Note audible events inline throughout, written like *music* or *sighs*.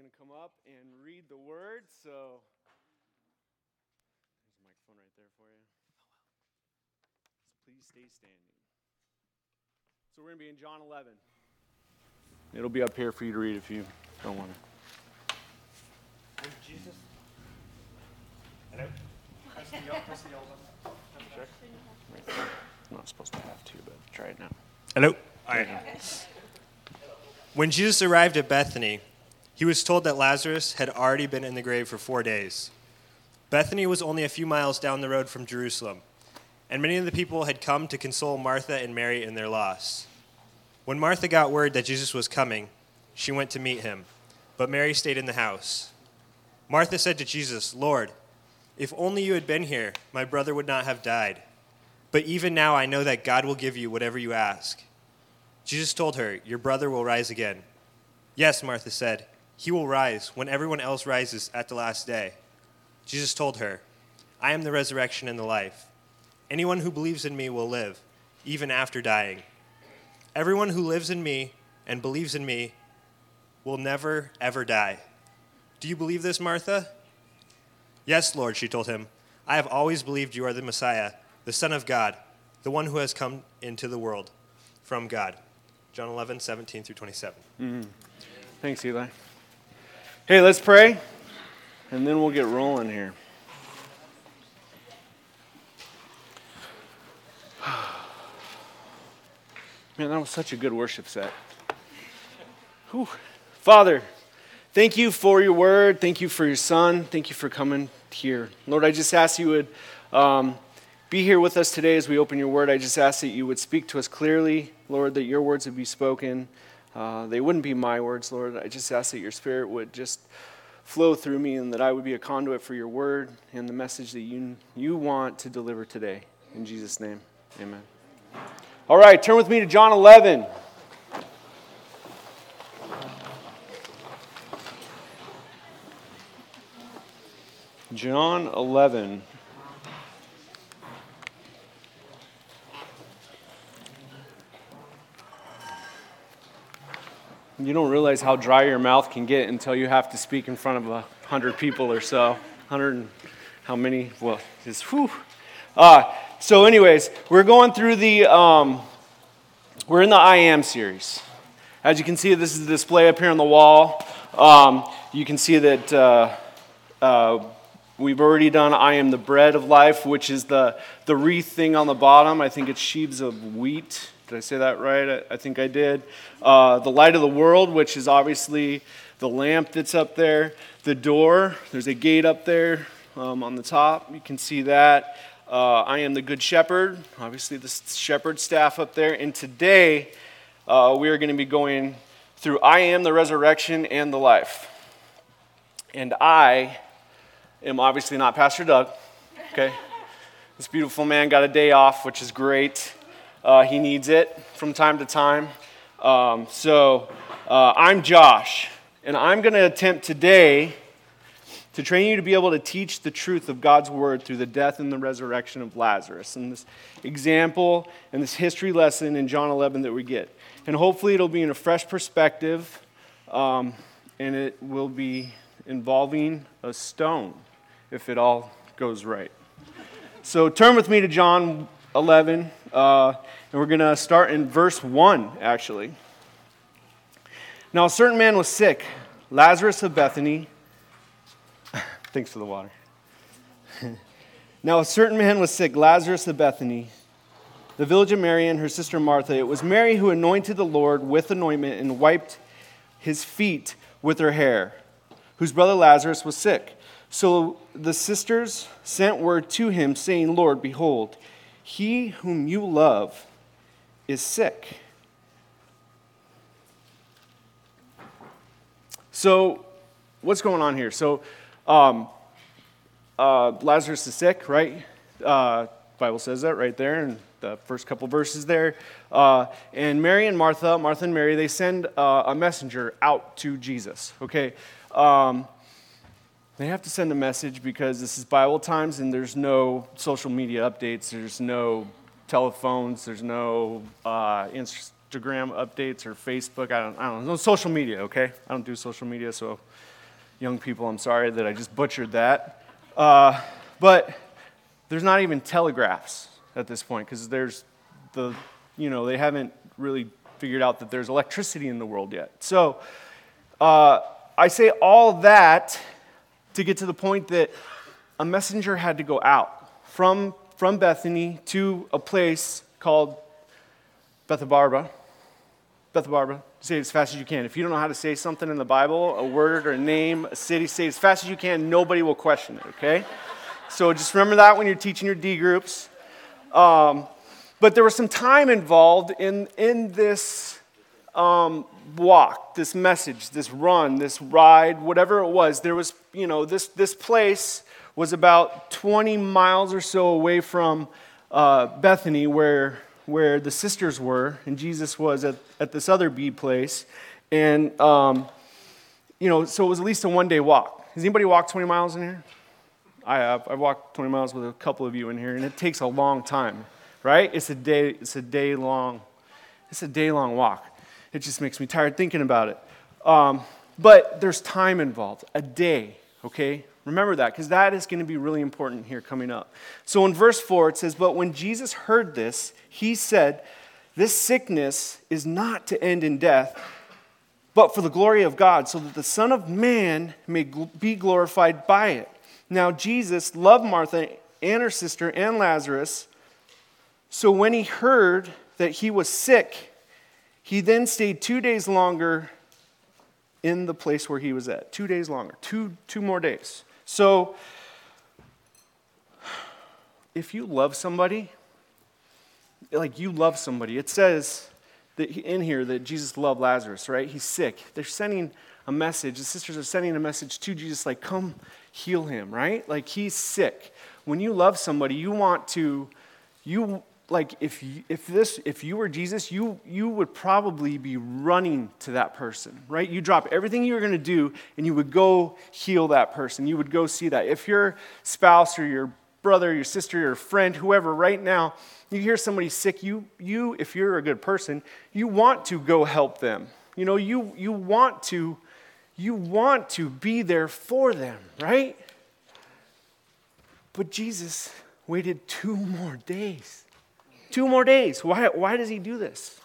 going to come up and read the word. So there's a microphone right there for you. Oh, so please stay standing. So we're going to be in John 11. It'll be up here for you to read if you don't want to. When Jesus. Hello? Press the yellow, press the yellow button. I'm not supposed to have to, but try it now. Hello? All right. When Jesus arrived at Bethany, he was told that Lazarus had already been in the grave for four days. Bethany was only a few miles down the road from Jerusalem, and many of the people had come to console Martha and Mary in their loss. When Martha got word that Jesus was coming, she went to meet him, but Mary stayed in the house. Martha said to Jesus, Lord, if only you had been here, my brother would not have died. But even now I know that God will give you whatever you ask. Jesus told her, Your brother will rise again. Yes, Martha said, He will rise when everyone else rises at the last day. Jesus told her, I am the resurrection and the life. Anyone who believes in me will live, even after dying. Everyone who lives in me and believes in me will never, ever die. Do you believe this, Martha? Yes, Lord, she told him. I have always believed you are the Messiah, the Son of God, the one who has come into the world from God. John 11, 17 through 27. Mm-hmm. Thanks, Eli. Hey, let's pray, and then we'll get rolling here. *sighs* Man, that was such a good worship set. Whew. Father, thank you for your word. Thank you for your son. Thank you for coming here. Lord, I just ask you would um, be here with us today as we open your word. I just ask that you would speak to us clearly, Lord, that your words would be spoken. Uh, they wouldn't be my words, Lord. I just ask that your spirit would just flow through me and that I would be a conduit for your word and the message that you, you want to deliver today. In Jesus' name, amen. All right, turn with me to John 11. John 11. You don't realize how dry your mouth can get until you have to speak in front of a hundred people or so. Hundred how many? Well, just whew. Uh, so, anyways, we're going through the um, we're in the I Am series. As you can see, this is the display up here on the wall. Um, you can see that uh, uh, we've already done I Am the Bread of Life, which is the, the wreath thing on the bottom. I think it's sheaves of wheat. Did I say that right? I, think I did. Uh, the Light of the World, which is obviously the lamp that's up there. The door, there's a gate up there um, on the top. You can see that. Uh, I am the Good Shepherd, obviously, the shepherd staff up there. And today, uh, we are going to be going through I am the resurrection and the life. And I am obviously not Pastor Doug, okay? *laughs* This beautiful man got a day off, which is great. Uh, he needs it from time to time. Um, so uh, I'm Josh, and I'm going to attempt today to train you to be able to teach the truth of God's word through the death and the resurrection of Lazarus. And this example and this history lesson in John 11 that we get. And hopefully it'll be in a fresh perspective, um, and it will be involving a stone if it all goes right. So turn with me to John 11, uh, and we're going to start in verse 1, actually. Now, a certain man was sick, Lazarus of Bethany. *laughs* Thanks for the water. *laughs* now, a certain man was sick, Lazarus of Bethany, the village of Mary and her sister Martha. It was Mary who anointed the Lord with anointment and wiped his feet with her hair, whose brother Lazarus was sick. So the sisters sent word to him, saying, Lord, behold, he whom you love is sick. So, what's going on here? So, um, uh, Lazarus is sick, right? Uh, Bible says that right there in the first couple verses there. Uh, and Mary and Martha, Martha and Mary, they send uh, a messenger out to Jesus. Okay, um, they have to send a message because this is Bible times and there's no social media updates, there's no telephones, there's no uh, Instagram updates or Facebook. I don't, I don't know. No social media, okay? I don't do social media, so young people, I'm sorry that I just butchered that. Uh, but there's not even telegraphs at this point because there's the, you know, they haven't really figured out that there's electricity in the world yet. So uh, I say all that to get to the point that a messenger had to go out from, from Bethany to a place called Bethabara. Bethabara. Say it as fast as you can. If you don't know how to say something in the Bible, a word or a name, a city, say it as fast as you can. Nobody will question it, okay? So just remember that when you're teaching your D groups. Um, but there was some time involved in, in this um, walk, this message, this run, this ride, whatever it was. There was, you know, this, this place was about 20 miles or so away from uh, Bethany, where, where the sisters were, and Jesus was at, at this other bee place. And, um, you know, so it was at least a one day walk. Has anybody walked 20 miles in here? I have. I've walked 20 miles with a couple of you in here, and it takes a long time, right? It's a day, it's a day long, it's a day long walk. It just makes me tired thinking about it. Um, but there's time involved, a day, okay? Remember that, because that is going to be really important here coming up. So in verse 4, it says, But when Jesus heard this, he said, This sickness is not to end in death, but for the glory of God, so that the Son of Man may be glorified by it. Now, Jesus loved Martha and her sister and Lazarus. So when he heard that he was sick, he then stayed two days longer in the place where he was at. Two days longer, two, two more days. So, if you love somebody, like you love somebody, it says that in here that Jesus loved Lazarus, right? He's sick. They're sending a message. The sisters are sending a message to Jesus, like, come heal him, right? Like he's sick. When you love somebody, you want to, you like if you, if this if you were Jesus, you you would probably be running to that person, right? You drop everything you were going to do and you would go heal that person. You would go see that. If your spouse or your brother, your sister, your friend, whoever, right now, you hear somebody sick, you you if you're a good person, you want to go help them. You know, you you want to you want to be there for them, right? But Jesus waited two more days. Two more days. Why, why does he do this?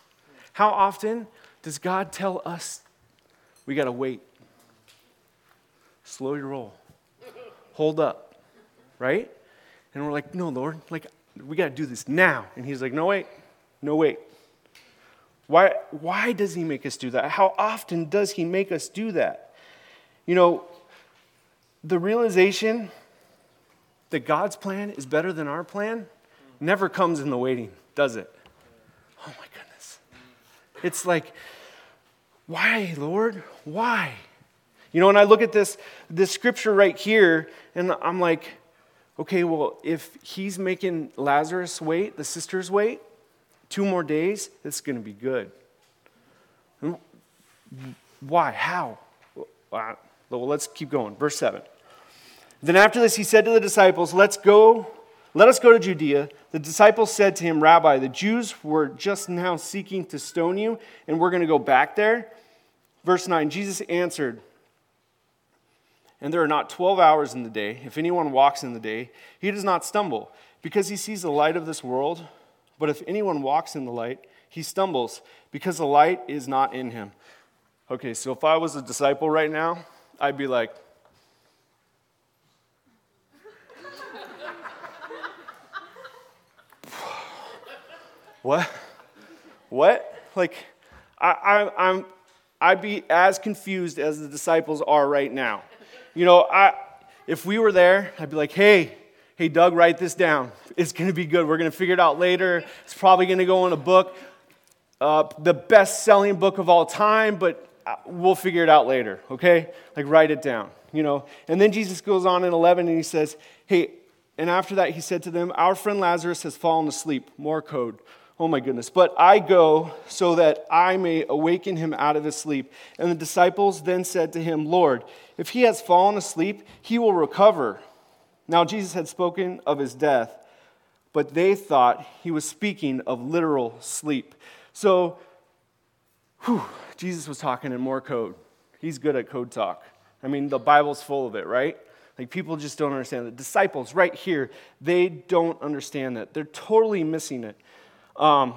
How often does God tell us we got to wait? Slow your roll. Hold up, right? And we're like, no, Lord, like, we got to do this now. And he's like, no, wait, no, wait. Why, why does he make us do that? How often does he make us do that? You know, the realization that God's plan is better than our plan never comes in the waiting, does it? Oh my goodness. It's like, why, Lord? Why? You know, when I look at this, this scripture right here, and I'm like, okay, well, if he's making Lazarus wait, the sisters wait, two more days, it's going to be good. Why? How? Well, let's keep going. Verse 7. Then after this, he said to the disciples, Let's go, let us go to Judea. The disciples said to him, Rabbi, the Jews were just now seeking to stone you, and we're going to go back there. Verse 9 Jesus answered, And there are not 12 hours in the day. If anyone walks in the day, he does not stumble, because he sees the light of this world. But if anyone walks in the light, he stumbles, because the light is not in him. Okay, so if I was a disciple right now, I'd be like, what? What? Like, I, I, I'm, I'd be as confused as the disciples are right now. You know, I, if we were there, I'd be like, hey, hey, Doug, write this down. It's going to be good. We're going to figure it out later. It's probably going to go in a book, uh, the best selling book of all time, but we'll figure it out later, okay? Like, write it down, you know? And then Jesus goes on in 11 and he says, Hey, and after that he said to them, Our friend Lazarus has fallen asleep. More code. Oh my goodness. But I go so that I may awaken him out of his sleep. And the disciples then said to him, Lord, if he has fallen asleep, he will recover. Now Jesus had spoken of his death, but they thought he was speaking of literal sleep. So whew, Jesus was talking in more code. He's good at code talk. I mean, the Bible's full of it, right? Like people just don't understand. The disciples, right here, they don't understand that. They're totally missing it. Um,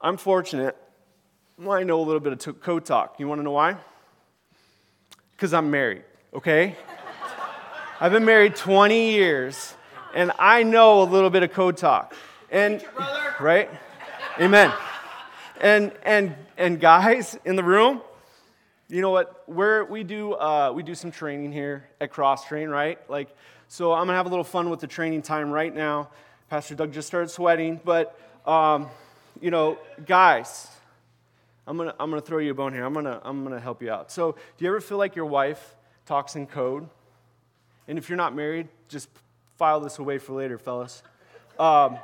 I'm fortunate. I know a little bit of code talk. You want to know why? Because I'm married, okay? I've been married 20 years, and I know a little bit of code talk. And right? Amen. And and and guys in the room, you know what? We're, we do uh, we do some training here at Cross Train, right? Like, so I'm gonna have a little fun with the training time right now. Pastor Doug just started sweating, but um, you know, guys, I'm gonna I'm gonna throw you a bone here. I'm gonna I'm gonna help you out. So, do you ever feel like your wife talks in code? And if you're not married, just file this away for later, fellas. Um,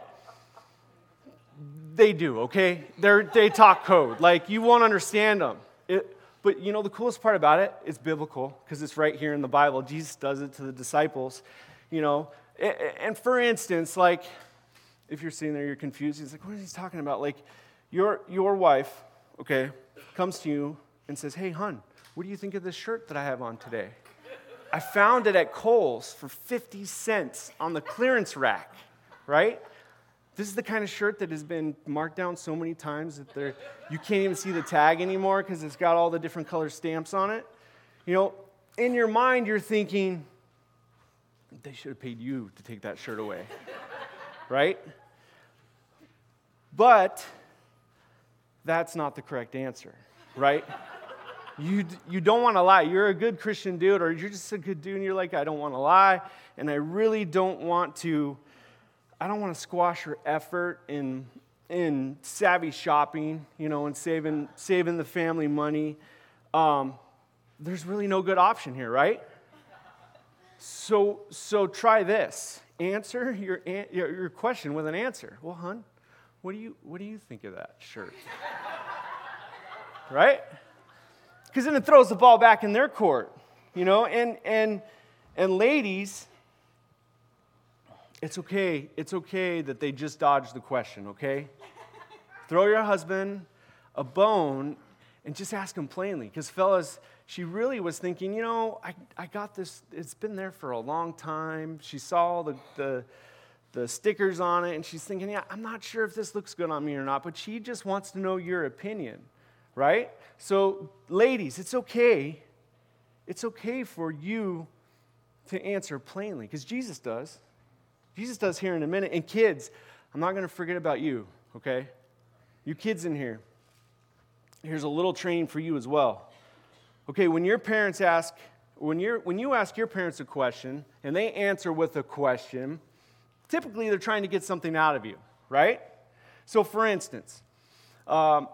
they do, okay? They're, they talk code. Like, you won't understand them. It, but you know, the coolest part about it is biblical because it's right here in the Bible. Jesus does it to the disciples, you know. And for instance, like, if you're sitting there, you're confused. He's like, what is he talking about? Like, your, your wife, okay, comes to you and says, hey, hun, what do you think of this shirt that I have on today? I found it at Kohl's for 50 cents on the clearance rack, right? This is the kind of shirt that has been marked down so many times that you can't even see the tag anymore because it's got all the different color stamps on it. You know, in your mind, you're thinking, they should have paid you to take that shirt away, right? But that's not the correct answer, right? *laughs* You, you don't want to lie. You're a good Christian dude, or you're just a good dude, and you're like, I don't want to lie, and I really don't want to I don't want to squash her effort in, in savvy shopping, you know, and saving, saving the family money. Um, there's really no good option here, right? So, so try this. Answer your, your question with an answer. Well, hun, what do you, what do you think of that shirt? right? Because then it throws the ball back in their court, you know? And, and, and ladies, it's okay. It's okay that they just dodged the question, okay? Throw your husband a bone and just ask him plainly. Because, fellas, she really was thinking, you know, I, I got this, it's been there for a long time. She saw the, the, the stickers on it and she's thinking, yeah, I'm not sure if this looks good on me or not, but she just wants to know your opinion, right? So, ladies, it's okay. It's okay for you to answer plainly because Jesus does. Jesus does here in a minute. And kids, I'm not going to forget about you, okay? You kids in here, here's a little training for you as well. Okay, when your parents ask, when, you're, when you ask your parents a question and they answer with a question, typically they're trying to get something out of you, right? So, for instance, um,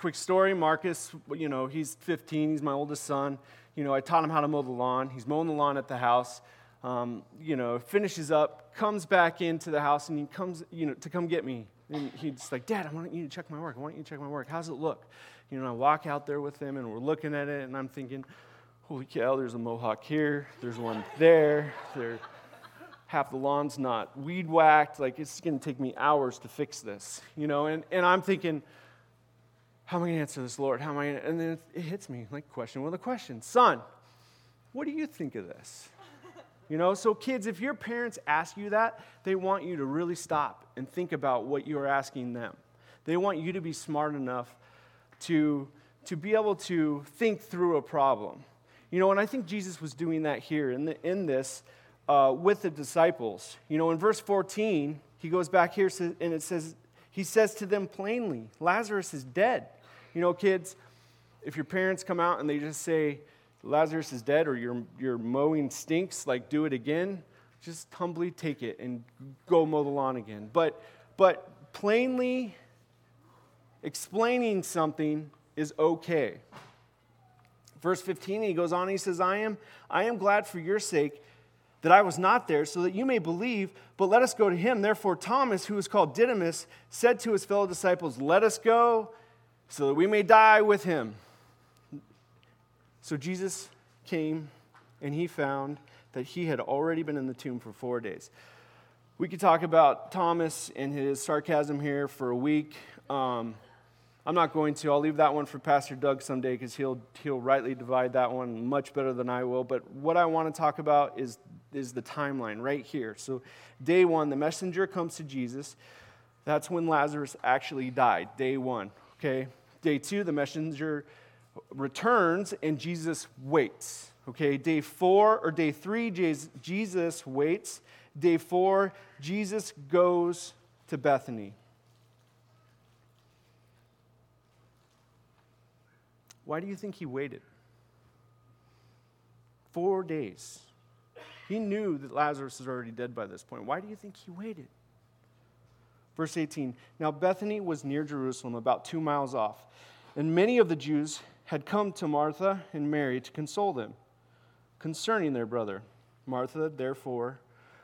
quick story Marcus, you know, he's 15, he's my oldest son. You know, I taught him how to mow the lawn. He's mowing the lawn at the house um, you know, finishes up, comes back into the house, and he comes, you know, to come get me. And he's like, Dad, I want you to check my work. I want you to check my work. How's it look? You know, I walk out there with them and we're looking at it, and I'm thinking, holy cow, there's a mohawk here, there's one there, there. Half the lawn's not weed whacked. Like, it's going to take me hours to fix this, you know? And, and I'm thinking, how am I going to answer this, Lord? How am I going to? And then it, it hits me like question with a question. Son, what do you think of this? You know, so kids, if your parents ask you that, they want you to really stop and think about what you are asking them. They want you to be smart enough to, to be able to think through a problem. You know, and I think Jesus was doing that here in, the, in this uh, with the disciples. You know, in verse 14, he goes back here and it says, he says to them plainly, Lazarus is dead. You know, kids, if your parents come out and they just say, Lazarus is dead or your, your mowing stinks, like do it again, just humbly take it and go mow the lawn again. But, but plainly explaining something is okay. Verse 15, he goes on, he says, I am, I am glad for your sake that I was not there, so that you may believe, but let us go to him. Therefore, Thomas, who is called Didymus, said to his fellow disciples, Let us go, so that we may die with him. So Jesus came and he found that he had already been in the tomb for four days. We could talk about Thomas and his sarcasm here for a week. Um, I'm not going to. I'll leave that one for Pastor Doug someday because he'll, he'll rightly divide that one much better than I will. But what I want to talk about is, is the timeline right here. So, day one, the messenger comes to Jesus. That's when Lazarus actually died, day one. Okay? Day two, the messenger returns and Jesus waits. Okay? Day four or day three, Jesus waits. Day four, Jesus goes to Bethany. Why do you think he waited? Four days. He knew that Lazarus was already dead by this point. Why do you think he waited? Verse 18 Now Bethany was near Jerusalem, about two miles off, and many of the Jews had come to Martha and Mary to console them concerning their brother. Martha, therefore,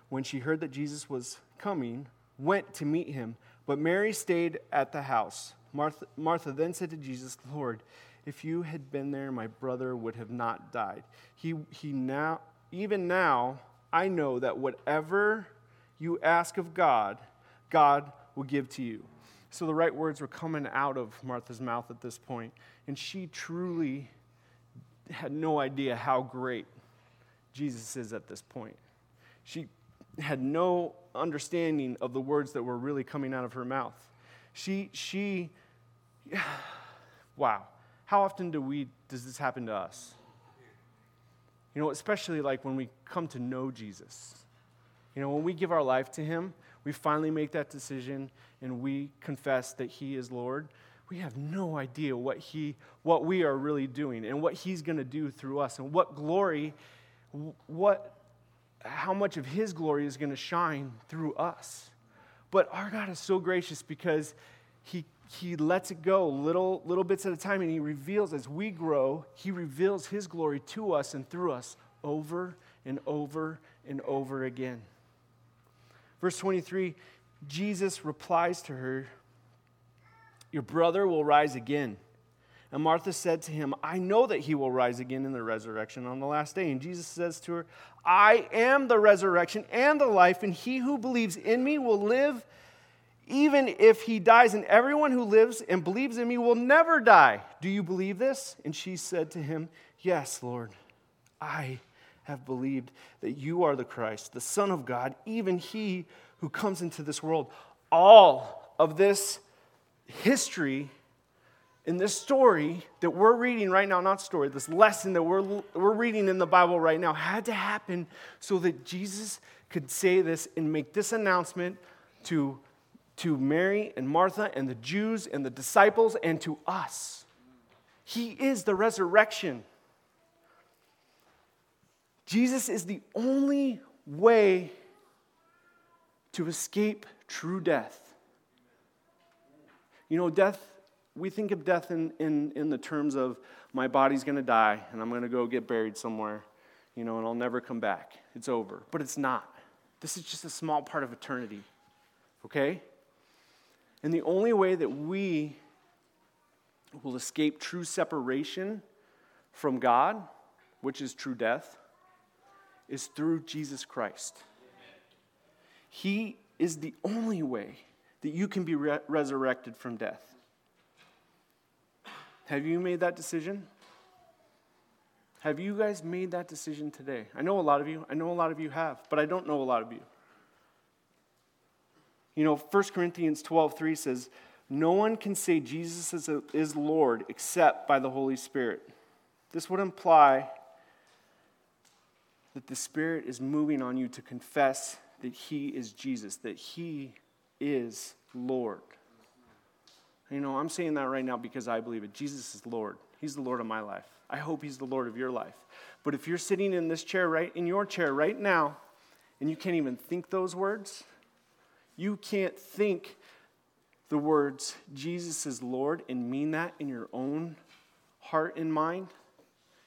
when she heard that Jesus was coming, went to meet him, but Mary stayed at the house. Martha, Martha then said to Jesus, Lord, if you had been there, my brother would have not died. He, he now, even now, I know that whatever you ask of God, God will give to you. So the right words were coming out of Martha's mouth at this point, and she truly had no idea how great Jesus is at this point. She had no understanding of the words that were really coming out of her mouth. She, she, *sighs* wow. How often do we, does this happen to us? You know, especially like when we come to know Jesus. You know, when we give our life to Him, we finally make that decision and we confess that He is Lord. We have no idea what He, what we are really doing and what He's going to do through us and what glory, what, how much of His glory is going to shine through us. But our God is so gracious because He he lets it go little, little bits at a time and he reveals as we grow he reveals his glory to us and through us over and over and over again. Verse 23 jesus replies to her your brother will rise again. And martha said to him i know that he will rise again in the resurrection on the last day. And jesus says to her i am the resurrection and the life and he who believes in me will live even if he dies, and everyone who lives and believes in me will never die. Do you believe this? And she said to him, Yes, Lord, I have believed that you are the Christ, the Son of God, even he who comes into this world. All of this history in this story that we're reading right now, not story, this lesson that we're, we're reading in the Bible right now had to happen so that Jesus could say this and make this announcement to to Mary and Martha and the Jews and the disciples and to us. He is the resurrection. Jesus is the only way to escape true death. You know, death, we think of death in, in, in the terms of my body's gonna die and I'm gonna go get buried somewhere, you know, and I'll never come back. It's over. But it's not. This is just a small part of eternity, okay? And the only way that we will escape true separation from God, which is true death, is through Jesus Christ. He is the only way that you can be re- resurrected from death. Have you made that decision? Have you guys made that decision today? I know a lot of you. I know a lot of you have, but I don't know a lot of you. You know, 1 Corinthians 12 3 says, No one can say Jesus is, a, is Lord except by the Holy Spirit. This would imply that the Spirit is moving on you to confess that He is Jesus, that He is Lord. You know, I'm saying that right now because I believe it. Jesus is Lord. He's the Lord of my life. I hope He's the Lord of your life. But if you're sitting in this chair, right, in your chair right now, and you can't even think those words, you can't think the words, Jesus is Lord, and mean that in your own heart and mind,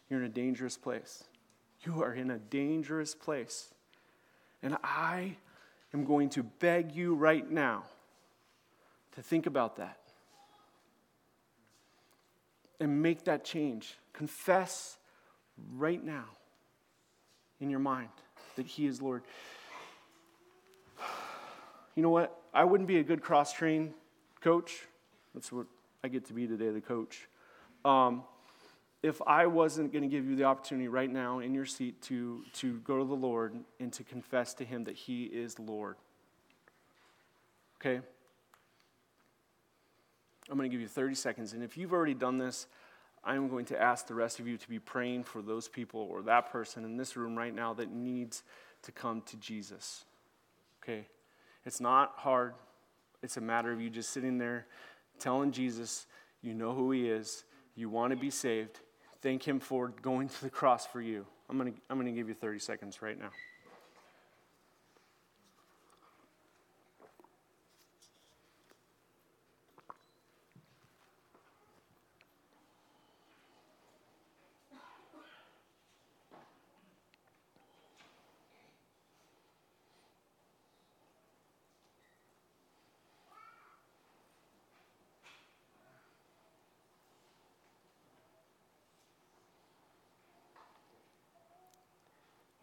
you're in a dangerous place. You are in a dangerous place. And I am going to beg you right now to think about that and make that change. Confess right now in your mind that He is Lord you know what? I wouldn't be a good cross train coach. That's what I get to be today the coach. Um, if I wasn't going to give you the opportunity right now in your seat to, to go to the Lord and to confess to Him that He is Lord, okay? I'm going to give you 30 seconds. And if you've already done this, I'm going to ask the rest of you to be praying for those people or that person in this room right now that needs to come to Jesus. Okay? It's not hard. It's a matter of you just sitting there telling Jesus you know who he is, you want to be saved. Thank him for going to the cross for you. I'm going to, I'm going to give you 30 seconds right now.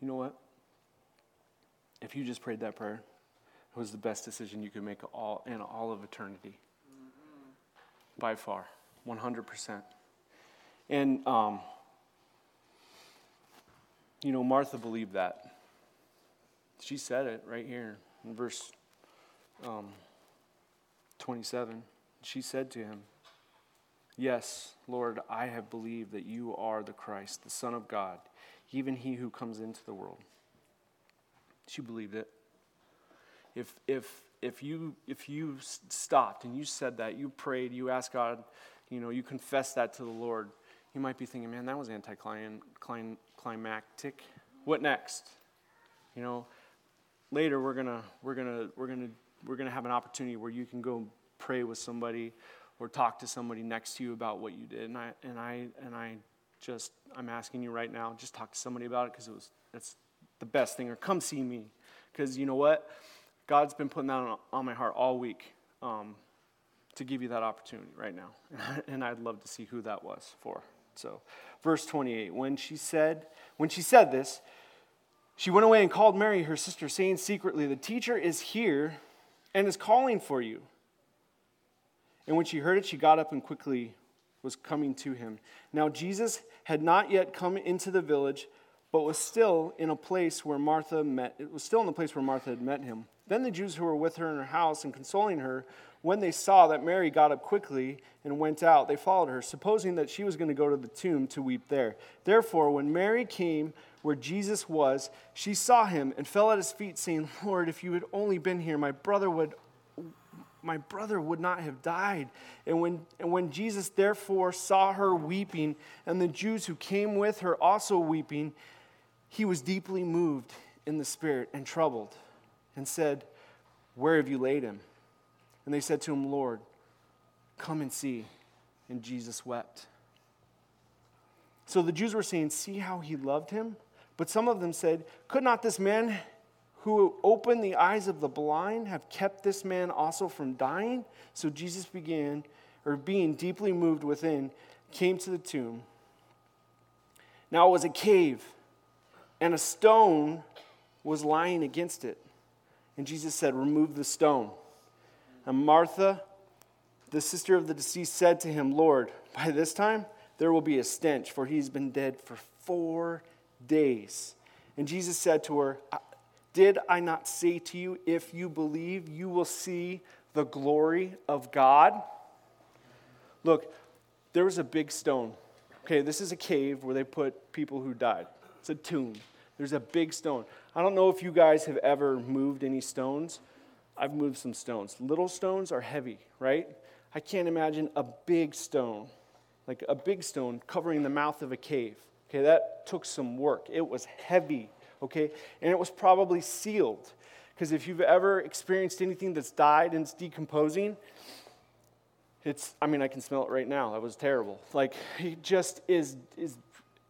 You know what? If you just prayed that prayer, it was the best decision you could make all, in all of eternity. Mm-hmm. By far, 100%. And, um, you know, Martha believed that. She said it right here in verse um, 27. She said to him, Yes, Lord, I have believed that you are the Christ, the Son of God even he who comes into the world. She believed it. If, if, if, you, if you stopped and you said that, you prayed, you asked God, you know, you confessed that to the Lord, you might be thinking, man, that was anticlimactic. What next? You know, later we're gonna we're gonna we're gonna we're gonna have an opportunity where you can go pray with somebody or talk to somebody next to you about what you did. And I and I and I just I'm asking you right now, just talk to somebody about it because it was that's the best thing. Or come see me because you know what, God's been putting that on, on my heart all week um, to give you that opportunity right now, *laughs* and I'd love to see who that was for. So, verse 28. When she said when she said this, she went away and called Mary, her sister, saying secretly, "The teacher is here and is calling for you." And when she heard it, she got up and quickly was coming to him. Now, Jesus had not yet come into the village, but was still in a place where Martha met, it was still in the place where Martha had met him. Then the Jews who were with her in her house and consoling her, when they saw that Mary got up quickly and went out, they followed her, supposing that she was going to go to the tomb to weep there. Therefore, when Mary came where Jesus was, she saw him and fell at his feet, saying, Lord, if you had only been here, my brother would my brother would not have died. And when, and when Jesus therefore saw her weeping, and the Jews who came with her also weeping, he was deeply moved in the spirit and troubled, and said, Where have you laid him? And they said to him, Lord, come and see. And Jesus wept. So the Jews were saying, See how he loved him? But some of them said, Could not this man who opened the eyes of the blind have kept this man also from dying? So Jesus began, or being deeply moved within, came to the tomb. Now it was a cave, and a stone was lying against it. And Jesus said, Remove the stone. And Martha, the sister of the deceased, said to him, Lord, by this time there will be a stench, for he's been dead for four days. And Jesus said to her, did I not say to you, if you believe, you will see the glory of God? Look, there was a big stone. Okay, this is a cave where they put people who died. It's a tomb. There's a big stone. I don't know if you guys have ever moved any stones. I've moved some stones. Little stones are heavy, right? I can't imagine a big stone, like a big stone covering the mouth of a cave. Okay, that took some work. It was heavy okay? And it was probably sealed. Because if you've ever experienced anything that's died and it's decomposing, it's, I mean, I can smell it right now. That was terrible. Like, it just is, is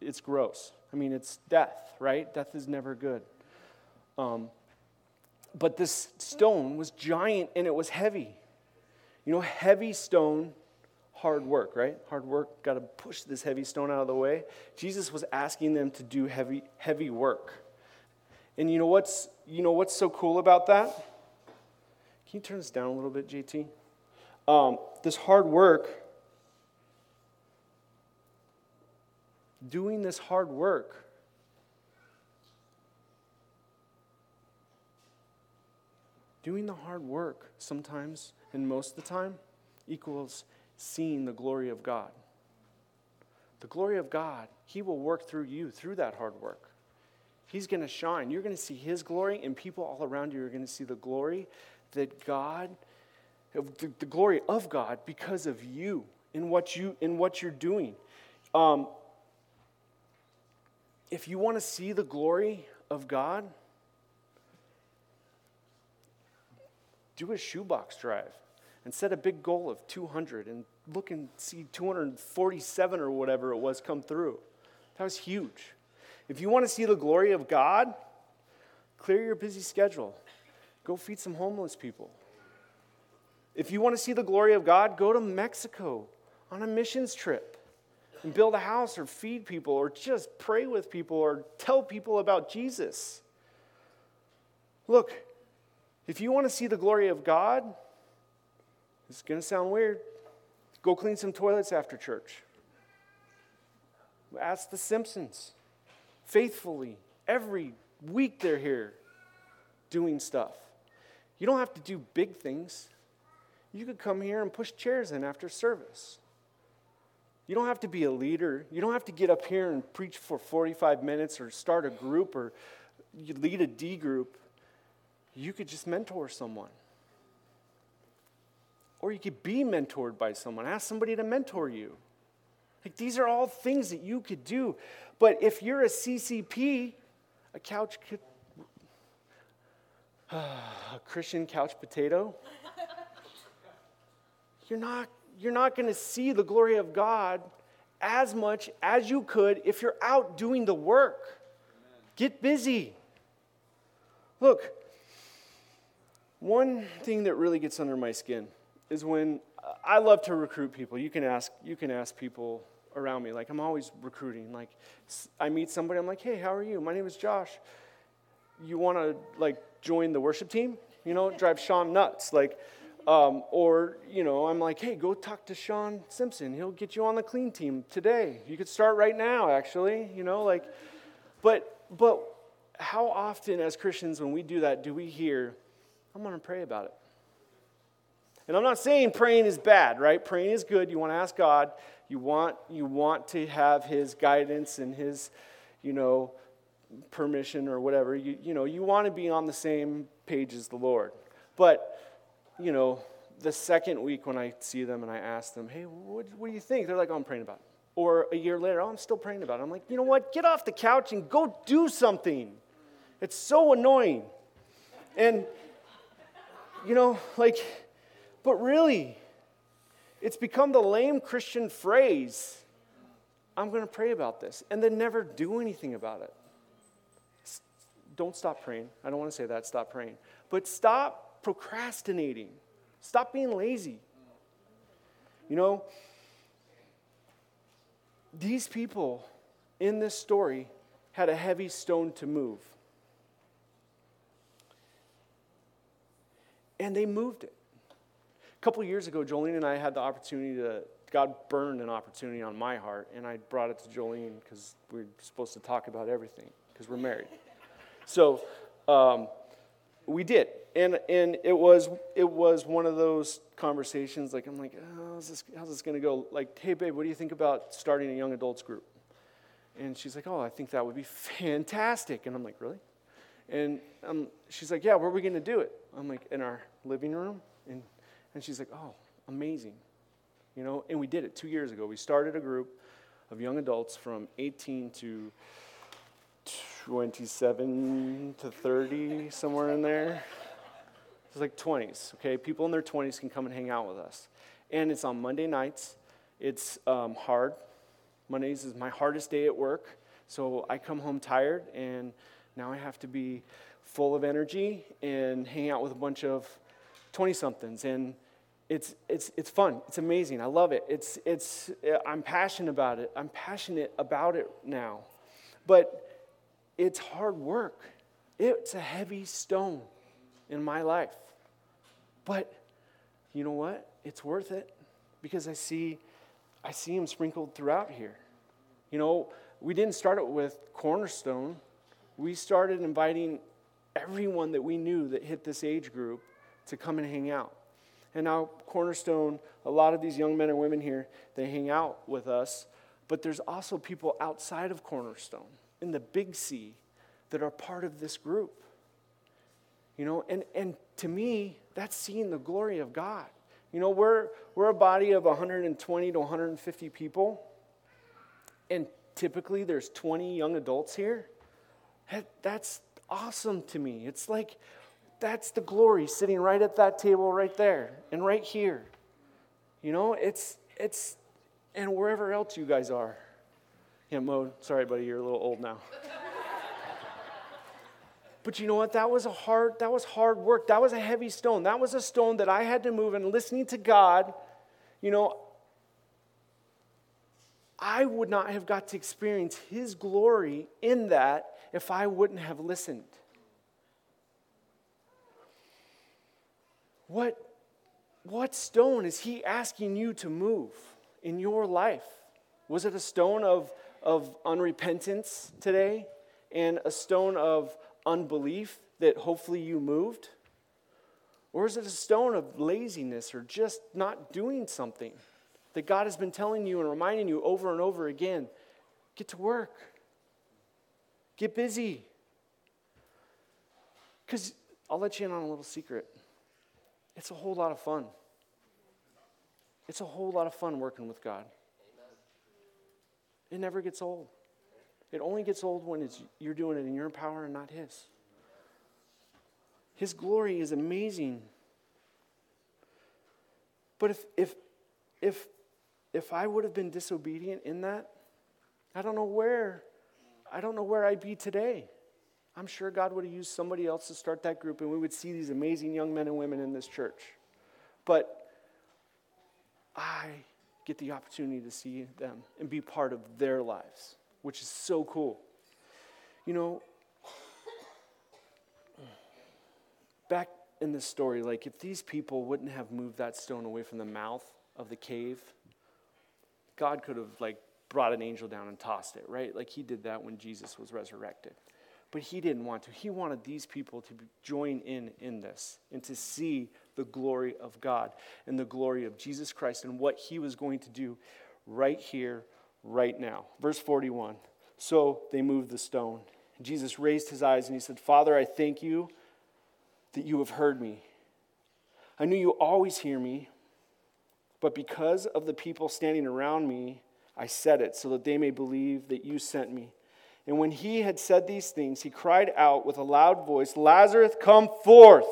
it's gross. I mean, it's death, right? Death is never good. Um, but this stone was giant and it was heavy. You know, heavy stone, hard work, right? Hard work, got to push this heavy stone out of the way. Jesus was asking them to do heavy, heavy work. And you know what's, you know what's so cool about that? Can you turn this down a little bit, JT? Um, this hard work, doing this hard work, doing the hard work sometimes and most of the time equals seeing the glory of God. The glory of God, He will work through you through that hard work. He's going to shine. You're going to see His glory, and people all around you are going to see the glory that God, the, the glory of God, because of you in what you in what you're doing. Um, if you want to see the glory of God, do a shoebox drive and set a big goal of 200 and look and see 247 or whatever it was come through. That was huge. If you want to see the glory of God, clear your busy schedule. Go feed some homeless people. If you want to see the glory of God, go to Mexico on a missions trip and build a house or feed people or just pray with people or tell people about Jesus. Look, if you want to see the glory of God, it's going to sound weird. Go clean some toilets after church. Ask the Simpsons. Faithfully, every week they're here doing stuff. You don't have to do big things. You could come here and push chairs in after service. You don't have to be a leader. You don't have to get up here and preach for 45 minutes or start a group or lead a D group. You could just mentor someone. Or you could be mentored by someone. Ask somebody to mentor you. Like these are all things that you could do. But if you're a CCP, a couch, *sighs* a Christian couch potato, you're not, you're not going to see the glory of God as much as you could if you're out doing the work. Get busy. Look, one thing that really gets under my skin is when uh, I love to recruit people. You can ask, you can ask people around me. Like I'm always recruiting. Like I meet somebody, I'm like, hey, how are you? My name is Josh. You want to like join the worship team? You know, drive Sean nuts. Like, um, or you know, I'm like, hey, go talk to Sean Simpson. He'll get you on the clean team today. You could start right now, actually. You know, like, but but how often as Christians when we do that do we hear, I'm going to pray about it. And I'm not saying praying is bad, right? Praying is good. You want to ask God. You want, you want to have His guidance and His, you know, permission or whatever. You, you know, you want to be on the same page as the Lord. But, you know, the second week when I see them and I ask them, hey, what, what do you think? They're like, oh, I'm praying about it. Or a year later, oh, I'm still praying about it. I'm like, you know what? Get off the couch and go do something. It's so annoying. And, you know, like, but really, it's become the lame Christian phrase I'm going to pray about this, and then never do anything about it. Don't stop praying. I don't want to say that, stop praying. But stop procrastinating. Stop being lazy. You know, these people in this story had a heavy stone to move. And they moved it. Couple years ago, Jolene and I had the opportunity to, God burned an opportunity on my heart, and I brought it to Jolene because we're supposed to talk about everything because we're married. So um, we did. And, and it, was, it was one of those conversations, like, I'm like, oh, how's this, how's this going to go? Like, hey, babe, what do you think about starting a young adults group? And she's like, oh, I think that would be fantastic. And I'm like, really? And um, she's like, yeah, where are we going to do it? I'm like, in our living room. And she's like, oh, amazing. You know, and we did it two years ago. We started a group of young adults from 18 to 27 to 30, somewhere in there. It's like 20s, okay? People in their 20s can come and hang out with us. And it's on Monday nights. It's um, hard. Mondays is my hardest day at work. So I come home tired, and now I have to be full of energy and hang out with a bunch of 20 somethings. And it's, it's, it's fun. It's amazing. I love it. It's, it's, uh, I'm passionate about it. I'm passionate about it now. But it's hard work. It's a heavy stone in my life. But you know what? It's worth it because I see, I see him sprinkled throughout here. You know, we didn't start it with Cornerstone. We started inviting everyone that we knew that hit this age group to come and hang out. And now, Cornerstone, a lot of these young men and women here, they hang out with us, but there's also people outside of Cornerstone in the big C that are part of this group. You know, and, and to me, that's seeing the glory of God. You know, we're, we're a body of 120 to 150 people, and typically there's 20 young adults here. That's awesome to me. It's like that's the glory sitting right at that table right there and right here. You know, it's it's and wherever else you guys are. Yeah, Mo, sorry, buddy, you're a little old now. *laughs* but you know what? That was a hard, that was hard work. That was a heavy stone. That was a stone that I had to move and listening to God, you know, I would not have got to experience His glory in that if I wouldn't have listened. What, what stone is He asking you to move in your life? Was it a stone of, of unrepentance today and a stone of unbelief that hopefully you moved? Or is it a stone of laziness or just not doing something? that God has been telling you and reminding you over and over again get to work, get busy. Because I'll let you in on a little secret it's a whole lot of fun. It's a whole lot of fun working with God. It never gets old. It only gets old when it's, you're doing it in your power and not His. His glory is amazing. But if, if, if if I would have been disobedient in that, I don't know where, I don't know where I'd be today. I'm sure God would have used somebody else to start that group and we would see these amazing young men and women in this church. But I get the opportunity to see them and be part of their lives, which is so cool. You know, back in this story, like if these people wouldn't have moved that stone away from the mouth of the cave, God could have like brought an angel down and tossed it, right? Like he did that when Jesus was resurrected. But he didn't want to. He wanted these people to join in in this and to see the glory of God and the glory of Jesus Christ and what he was going to do right here, right now. Verse 41. So they moved the stone. Jesus raised his eyes and he said, Father, I thank you that you have heard me. I knew you always hear me, but because of the people standing around me, I said it, so that they may believe that you sent me. And when he had said these things, he cried out with a loud voice, Lazarus, come forth!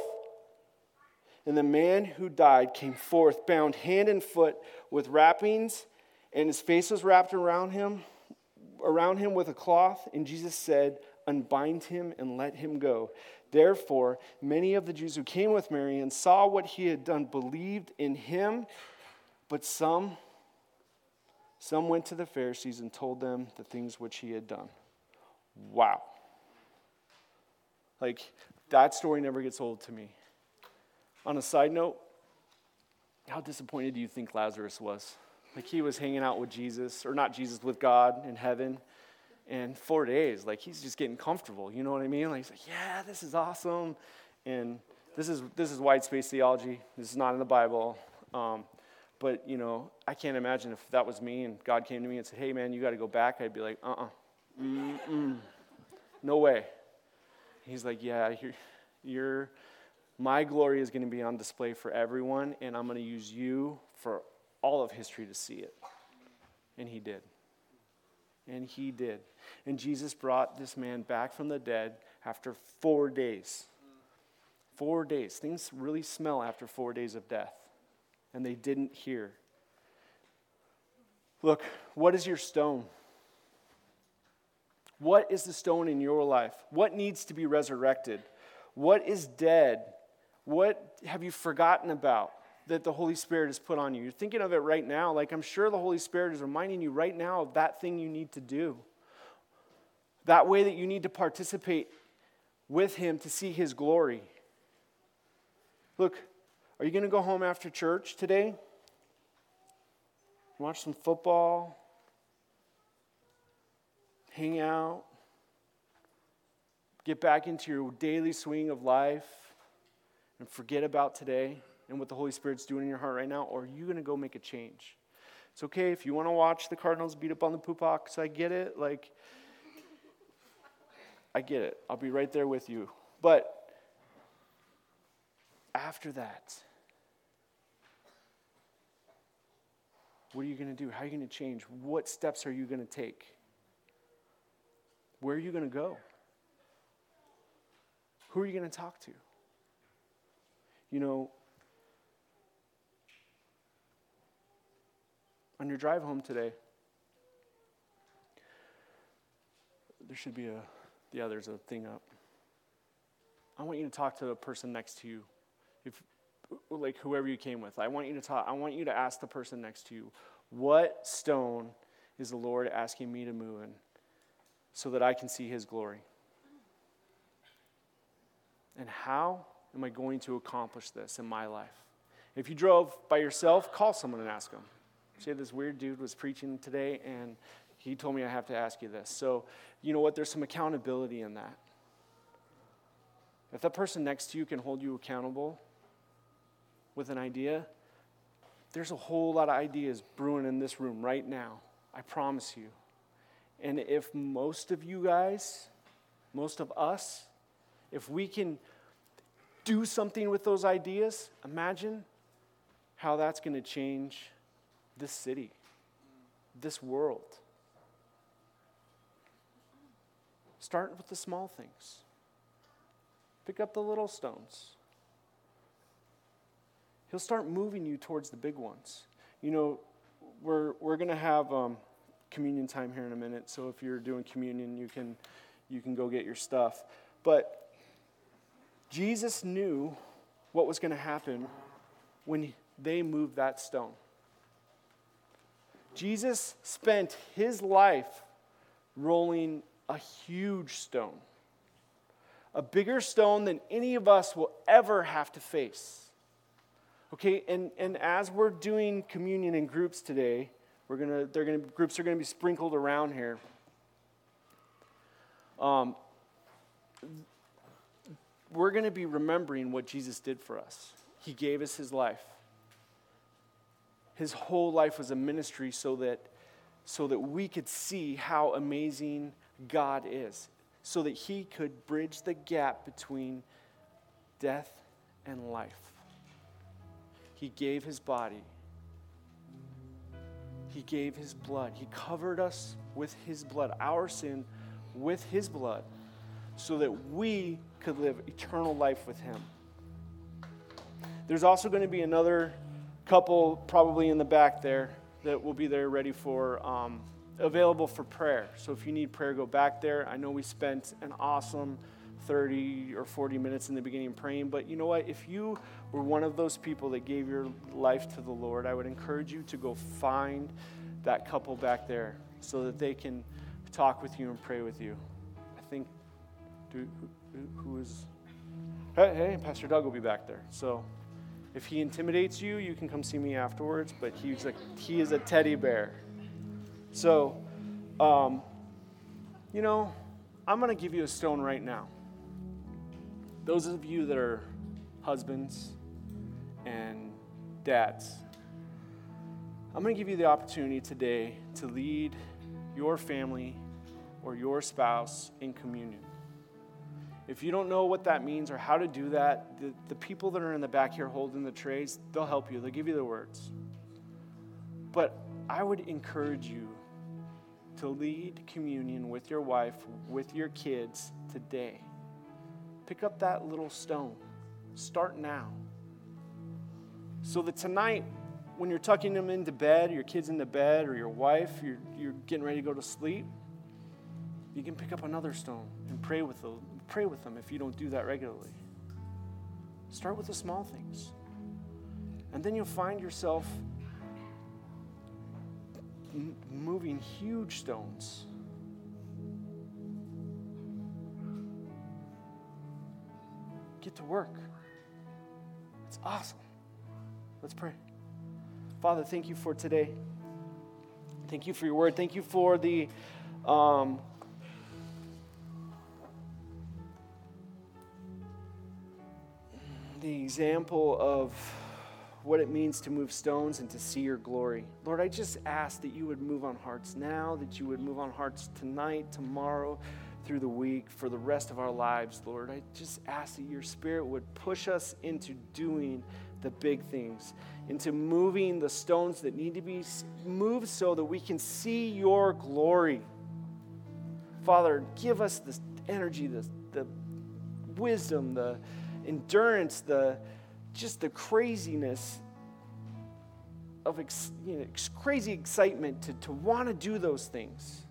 And the man who died came forth, bound hand and foot with wrappings, and his face was wrapped around him, around him with a cloth. And Jesus said, Unbind him and let him go. Therefore, many of the Jews who came with Mary and saw what he had done believed in him. But some, some went to the Pharisees and told them the things which he had done. Wow. Like, that story never gets old to me. On a side note, how disappointed do you think Lazarus was? Like, he was hanging out with Jesus, or not Jesus, with God in heaven. And four days, like, he's just getting comfortable. You know what I mean? Like, he's like, yeah, this is awesome. And this is, this is white space theology. This is not in the Bible. Um, but, you know, I can't imagine if that was me and God came to me and said, hey, man, you got to go back. I'd be like, uh uh-uh. uh. No way. He's like, yeah, you're my glory is going to be on display for everyone, and I'm going to use you for all of history to see it. And he did. And he did. And Jesus brought this man back from the dead after four days. Four days. Things really smell after four days of death and they didn't hear. Look, what is your stone? What is the stone in your life? What needs to be resurrected? What is dead? What have you forgotten about that the Holy Spirit has put on you? You're thinking of it right now. Like I'm sure the Holy Spirit is reminding you right now of that thing you need to do. That way that you need to participate with Him to see His glory. Look, are you going to go home after church today? Watch some football? Hang out, get back into your daily swing of life, and forget about today and what the Holy Spirit's doing in your heart right now? Or are you going to go make a change? It's okay if you want to watch the Cardinals beat up on the Poohawks. I get it. Like, I get it. I'll be right there with you. But after that, what are you going to do? How are you going to change? What steps are you going to take? Where are you going to go? Who are you going to talk to? You know, on your drive home today, there should be a, yeah, there's a thing up. I want you to talk to the person next to you. If, like whoever you came with, I want you to talk, I want you to ask the person next to you, what stone is the Lord asking me to move in so that I can see his glory? And how am I going to accomplish this in my life? If you drove by yourself, call someone and ask them. Say, this weird dude was preaching today, and he told me I have to ask you this. So, you know what? There's some accountability in that. If that person next to you can hold you accountable with an idea, there's a whole lot of ideas brewing in this room right now. I promise you. And if most of you guys, most of us, if we can do something with those ideas, imagine how that's going to change this city, this world. Start with the small things. Pick up the little stones. He'll start moving you towards the big ones. You know, we're, we're going to have um, communion time here in a minute, so if you're doing communion, you can, you can go get your stuff. But Jesus knew what was going to happen when they moved that stone. Jesus spent his life rolling a huge stone, a bigger stone than any of us will ever have to face. Okay, and, and as we're doing communion in groups today, we're gonna, they're gonna, groups are going to be sprinkled around here. Um, we're going to be remembering what Jesus did for us. He gave us his life. His whole life was a ministry so that, so that we could see how amazing God is, so that he could bridge the gap between death and life. He gave his body. He gave his blood. He covered us with his blood, our sin with his blood, so that we could live eternal life with him. There's also going to be another couple probably in the back there that will be there ready for um, available for prayer so if you need prayer go back there i know we spent an awesome 30 or 40 minutes in the beginning praying but you know what if you were one of those people that gave your life to the lord i would encourage you to go find that couple back there so that they can talk with you and pray with you i think do, who, who is hey, hey pastor doug will be back there so if he intimidates you, you can come see me afterwards, but he's a, he is a teddy bear. So, um, you know, I'm going to give you a stone right now. Those of you that are husbands and dads, I'm going to give you the opportunity today to lead your family or your spouse in communion. If you don't know what that means or how to do that, the, the people that are in the back here holding the trays, they'll help you. They'll give you the words. But I would encourage you to lead communion with your wife, with your kids today. Pick up that little stone. Start now. So that tonight, when you're tucking them into bed, your kids into bed, or your wife, you're, you're getting ready to go to sleep, you can pick up another stone and pray with them, pray with them if you don't do that regularly. Start with the small things. And then you'll find yourself moving huge stones. Get to work. It's awesome. Let's pray. Father, thank you for today. Thank you for your word. Thank you for the um, the example of what it means to move stones and to see your glory. Lord, I just ask that you would move on hearts now, that you would move on hearts tonight, tomorrow through the week, for the rest of our lives, Lord. I just ask that your spirit would push us into doing the big things, into moving the stones that need to be moved so that we can see your glory. Father, give us the energy, the, the wisdom, the endurance, the just the craziness of ex, you know, crazy excitement to, to want to do those things.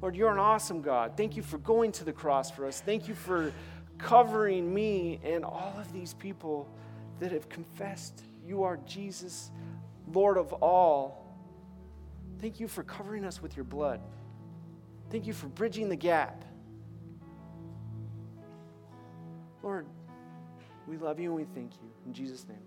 Lord, you're an awesome God. Thank you for going to the cross for us. Thank you for covering me and all of these people that have confessed you are Jesus, Lord of all. Thank you for covering us with your blood. Thank you for bridging the gap. Lord, we love you and we thank you. In Jesus' name.